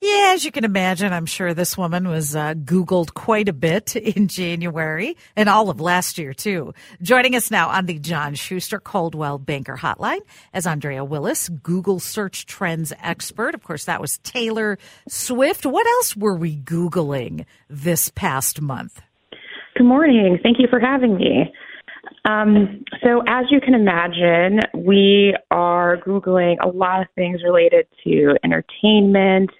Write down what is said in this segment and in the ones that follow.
Yeah, as you can imagine, I'm sure this woman was uh, Googled quite a bit in January and all of last year, too. Joining us now on the John Schuster Coldwell Banker Hotline as Andrea Willis, Google search trends expert. Of course, that was Taylor Swift. What else were we Googling this past month? Good morning. Thank you for having me. Um, so, as you can imagine, we are Googling a lot of things related to entertainment,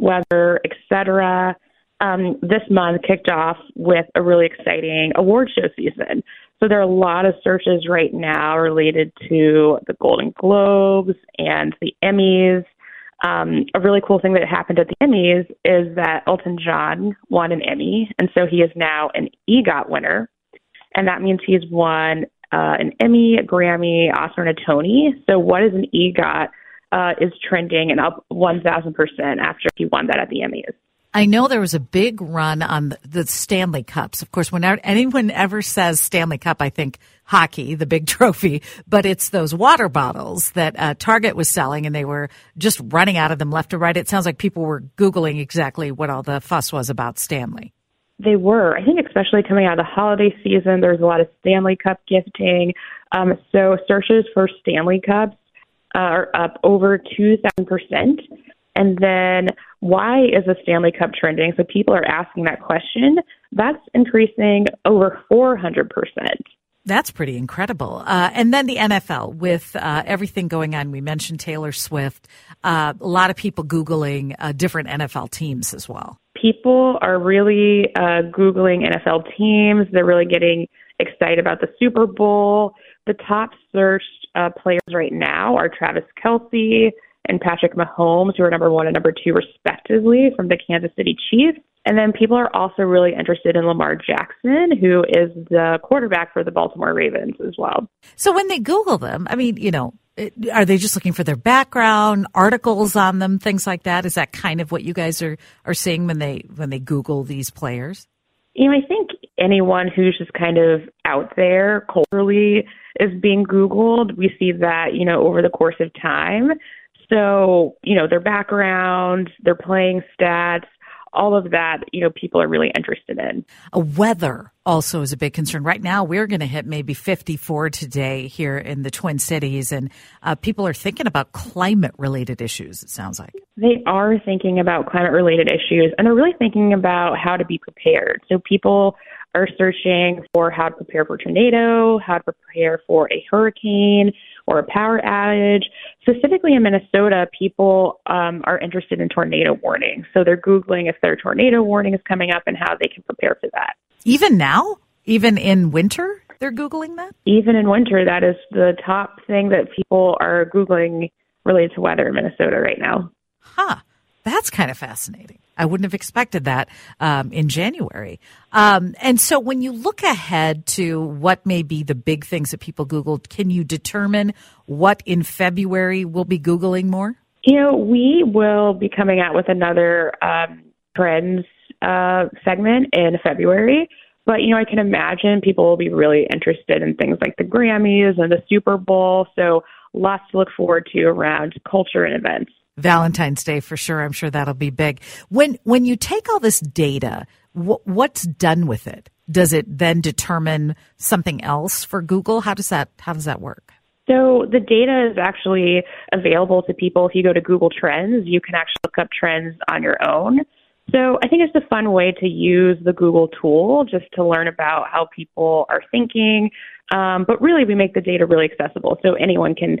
weather, etc. Um, this month kicked off with a really exciting award show season. So, there are a lot of searches right now related to the Golden Globes and the Emmys. Um, a really cool thing that happened at the Emmys is that Elton John won an Emmy, and so he is now an EGOT winner, and that means he's won uh, an Emmy, a Grammy, Oscar, and a Tony. So, what is an EGOT uh, is trending and up 1,000% after he won that at the Emmys. I know there was a big run on the, Stanley Cups. Of course, whenever anyone ever says Stanley Cup, I think hockey, the big trophy, but it's those water bottles that uh, Target was selling and they were just running out of them left to right. It sounds like people were Googling exactly what all the fuss was about Stanley. They were. I think especially coming out of the holiday season, there's a lot of Stanley Cup gifting. Um, so searches for Stanley Cups are up over 2,000%. And then why is the Stanley Cup trending? So people are asking that question. That's increasing over 400%. That's pretty incredible. Uh, and then the NFL with uh, everything going on. We mentioned Taylor Swift. Uh, a lot of people Googling uh, different NFL teams as well. People are really uh, Googling NFL teams. They're really getting excited about the Super Bowl. The top searched uh, players right now are Travis Kelce and Patrick Mahomes, who are number one and number two, respectively, from the Kansas City Chiefs. And then people are also really interested in Lamar Jackson, who is the quarterback for the Baltimore Ravens as well. So when they Google them, I mean, you know, are they just looking for their background, articles on them, things like that? Is that kind of what you guys are, are seeing when they when they Google these players? You know, I think anyone who's just kind of out there culturally is being Googled. We see that, you know, over the course of time. So, you know, their background, their playing stats, all of that, you know, people are really interested in. Uh, weather also is a big concern. Right now, we're going to hit maybe 54 today here in the Twin Cities, and uh, people are thinking about climate related issues, it sounds like. They are thinking about climate related issues, and they're really thinking about how to be prepared. So people are searching for how to prepare for a tornado, how to prepare for a hurricane or a power outage. Specifically in Minnesota, people um, are interested in tornado warnings. So they're Googling if their tornado warning is coming up and how they can prepare for that. Even now? Even in winter? They're Googling that? Even in winter, that is the top thing that people are Googling related to weather in Minnesota right now. Huh. That's kind of fascinating. I wouldn't have expected that um, in January. Um, and so, when you look ahead to what may be the big things that people Googled, can you determine what in February we'll be Googling more? You know, we will be coming out with another um, trends uh, segment in February. But, you know, I can imagine people will be really interested in things like the Grammys and the Super Bowl. So, lots to look forward to around culture and events. Valentine's Day for sure. I'm sure that'll be big. When when you take all this data, wh- what's done with it? Does it then determine something else for Google? How does that how does that work? So the data is actually available to people. If you go to Google Trends, you can actually look up trends on your own. So I think it's a fun way to use the Google tool just to learn about how people are thinking. Um, but really, we make the data really accessible, so anyone can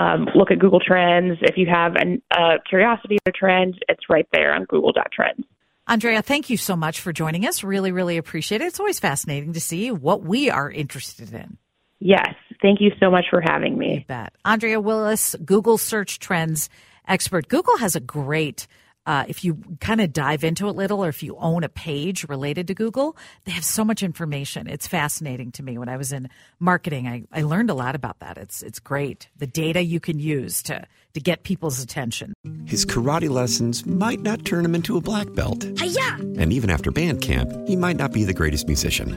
um, look at Google Trends. If you have a uh, curiosity or trend, it's right there on Google.trends. Andrea, thank you so much for joining us. Really, really appreciate it. It's always fascinating to see what we are interested in. Yes. Thank you so much for having me. You bet. Andrea Willis, Google search trends expert. Google has a great uh, if you kind of dive into it a little, or if you own a page related to Google, they have so much information. It's fascinating to me. When I was in marketing, I, I learned a lot about that. It's it's great. The data you can use to to get people's attention. His karate lessons might not turn him into a black belt. Hi-ya! And even after band camp, he might not be the greatest musician.